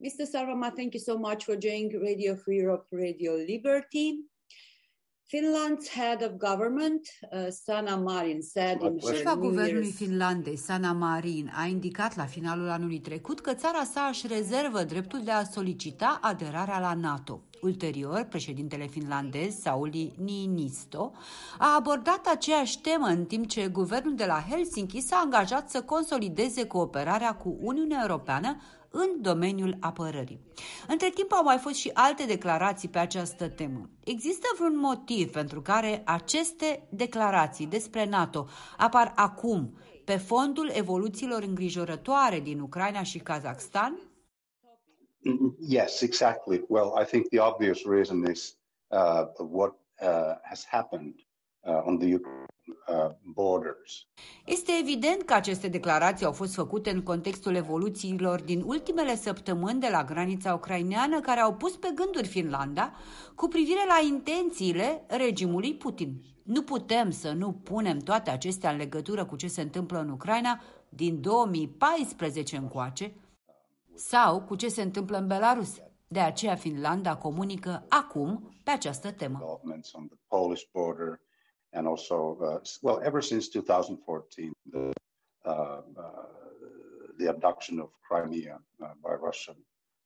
Mr. Sarvamaa, thank you so much for joining Radio Free Europe, Radio Liberty. Finland's head of government, uh, Sanna Marin, said in her Șefa New guvernului Year's Finlandei, Sanna Marin, a indicat la finalul anului trecut că țara sa își rezervă dreptul de a solicita aderarea la NATO. Ulterior, președintele finlandez, Sauli Niinisto, a abordat aceeași temă în timp ce guvernul de la Helsinki s-a angajat să consolideze cooperarea cu Uniunea Europeană în domeniul apărării. Între timp au mai fost și alte declarații pe această temă. Există vreun motiv pentru care aceste declarații despre NATO apar acum pe fondul evoluțiilor îngrijorătoare din Ucraina și Kazakhstan? Mm, Yes, exactly. Well, I think the obvious reason is uh, what uh, has happened uh, on the uh, borders. Este evident că aceste declarații au fost făcute în contextul evoluțiilor din ultimele săptămâni de la granița ucraineană care au pus pe gânduri Finlanda cu privire la intențiile regimului Putin. Nu putem să nu punem toate acestea în legătură cu ce se întâmplă în Ucraina din 2014 încoace sau cu ce se întâmplă în Belarus. De aceea Finlanda comunică acum pe această temă. And also, uh, well, ever since 2014, the, uh, uh, the abduction of Crimea uh, by Russia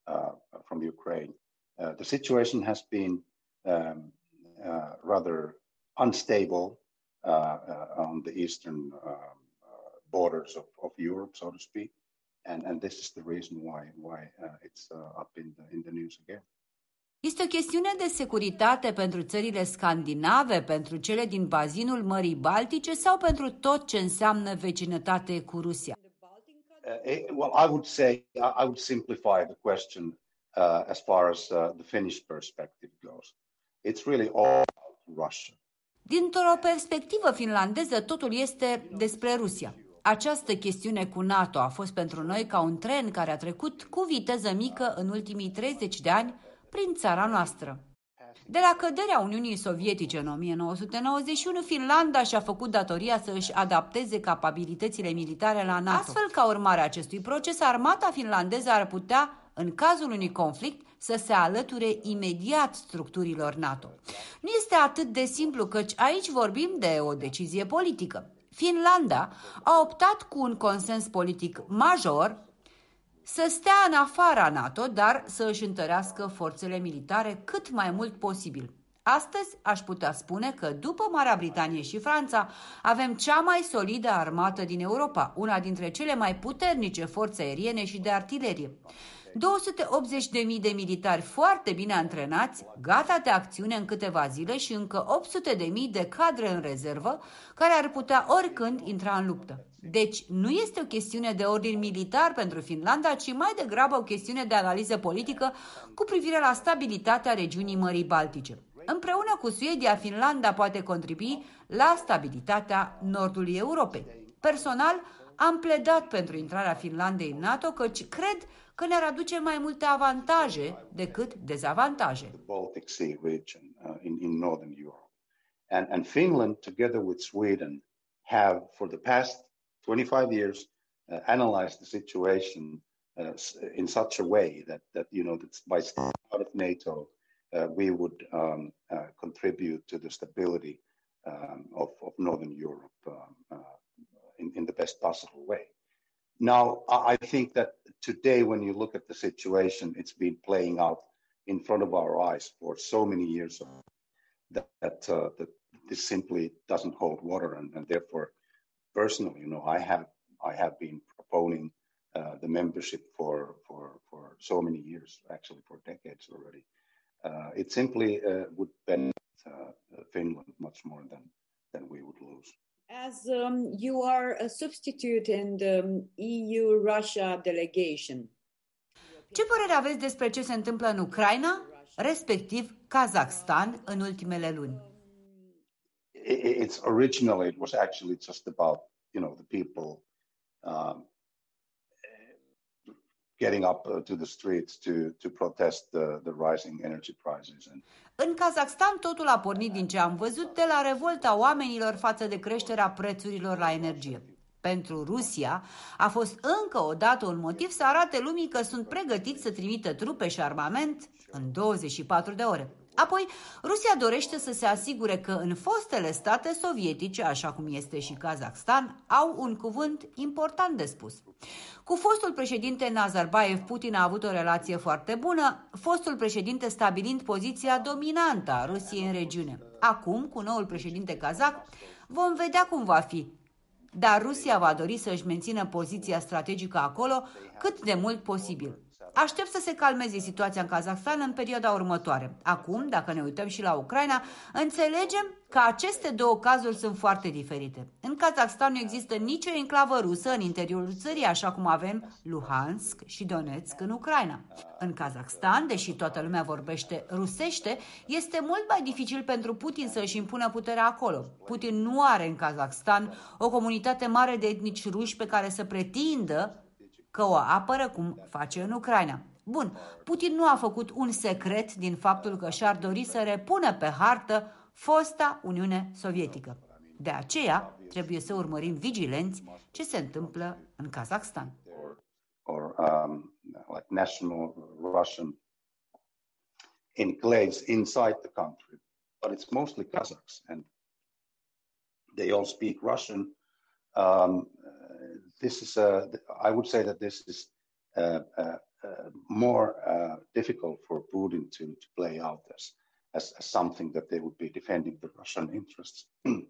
uh, from Ukraine. Uh, the situation has been um, rather unstable on the eastern um, borders of, of Europe, so to speak. And, and this is the reason why why it's up in the in the news again. Este o chestiune de securitate pentru țările scandinave, pentru cele din bazinul Mării Baltice sau pentru tot ce înseamnă vecinătate cu Rusia? Uh, it- well, I would say I I would simplify the question uh, as far as uh, the Finnish perspective goes. It's really all about Russia. Dintr-o perspectivă finlandeză, totul este despre Rusia. Această chestiune cu NATO a fost pentru noi ca un tren care a trecut cu viteză mică în ultimii 30 de ani prin țara noastră. De la căderea Uniunii Sovietice în 1991, Finlanda și-a făcut datoria să își adapteze capabilitățile militare la NATO. Astfel, ca urmare a acestui proces, armata finlandeză ar putea, în cazul unui conflict, să se alăture imediat structurilor NATO. Nu este atât de simplu, căci aici vorbim de o decizie politică. Finlanda a optat cu un consens politic major să stea în afara NATO, dar să își întărească forțele militare cât mai mult posibil. Astăzi aș putea spune că după Marea Britanie și Franța avem cea mai solidă armată din Europa, una dintre cele mai puternice forțe aeriene și de artilerie. 280.000 de militari foarte bine antrenați, gata de acțiune în câteva zile și încă 800.000 de cadre în rezervă care ar putea oricând intra în luptă. Deci nu este o chestiune de ordin militar pentru Finlanda, ci mai degrabă o chestiune de analiză politică cu privire la stabilitatea regiunii Mării Baltice. Împreună cu Suedia, Finlanda poate contribui la stabilitatea nordului Europei. Personal, am pledat pentru intrarea Finlandei în NATO, căci cred că ne-ar aduce mai multe avantaje decât dezavantaje. the Baltic Sea region uh, in, in Northern Europe. And, and Finland, together with Sweden, have for the past 25 years uh, analyzed the situation uh, s- in such a way that, that you know, that by staying out of NATO, uh, we would um, uh, contribute to the stability um, of, Northern Europe um, uh, in, the best possible way. Now, I think that today, when you look at the situation, it's been playing out in front of our eyes for so many years that uh, this simply doesn't hold water, and, therefore, personally, you know, I have I have been proponing uh, the membership for so many years, actually for decades already. Uh, it simply uh, would benefit uh, Finland much more than than we would lose. As um, you are a substitute in the um, EU-Russia delegation, Ce părere aveți despre ce se întâmplă în Ucraina, respectiv Kazakhstan, în ultimele luni? i- i- it's originally it was actually just about you know the people um, getting up uh, to the streets to to protest the, the rising energy prices and În Kazakhstan totul a pornit din ce am văzut de la revolta oamenilor față de creșterea prețurilor la energie. pentru Rusia a fost încă o dată un motiv să arate lumii că sunt pregătiți să trimită trupe și armament în 24 de ore. Apoi, Rusia dorește să se asigure că în fostele state sovietice, așa cum este și Kazakhstan, au un cuvânt important de spus. Cu fostul președinte Nazarbayev, Putin a avut o relație foarte bună, fostul președinte stabilind poziția dominantă a Rusiei în regiune. Acum, cu noul președinte kazak, vom vedea cum va fi. Dar Rusia va dori să-și mențină poziția strategică acolo cât de mult posibil. Aștept să se calmeze situația în Kazakhstan în perioada următoare. Acum, dacă ne uităm și la Ucraina, înțelegem că aceste două cazuri sunt foarte diferite. În Kazakhstan nu există nicio enclavă rusă în interiorul țării, așa cum avem Luhansk și Donetsk în Ucraina. În Kazakhstan, deși toată lumea vorbește rusește, este mult mai dificil pentru Putin să își impună puterea acolo. Putin nu are în Kazakhstan o comunitate mare de etnici ruși pe care să pretindă că o apără cum face în Ucraina. Bun, Putin nu a făcut un secret din faptul că și-ar dori să repună pe hartă fosta Uniune Sovietică. De aceea, trebuie să urmărim vigilenți ce se întâmplă în Kazakhstan. Or, um, like national Russian enclaves inside the country, but it's mostly Kazakhs, and they all speak Russian. Um, this is, uh, I would say that this is uh, uh, more difficult for Putin to, to play out as, as, as, something that they would be defending the Russian interests. the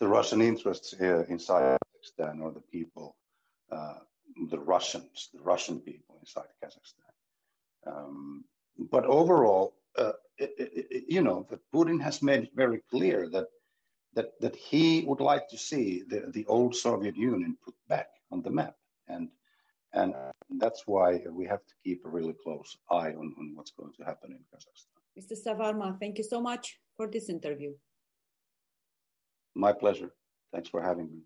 Russian interests inside Kazakhstan or the people, the Russians, the Russian people inside Kazakhstan. Um, but overall, uh, it, it, you know, that Putin has made it very clear that that that he would like to see the, the old Soviet Union put back on the map, and and that's why we have to keep a really close eye on, on what's going to happen in Kazakhstan. Mr. Savarma, thank you so much for this interview. My pleasure. Thanks for having me.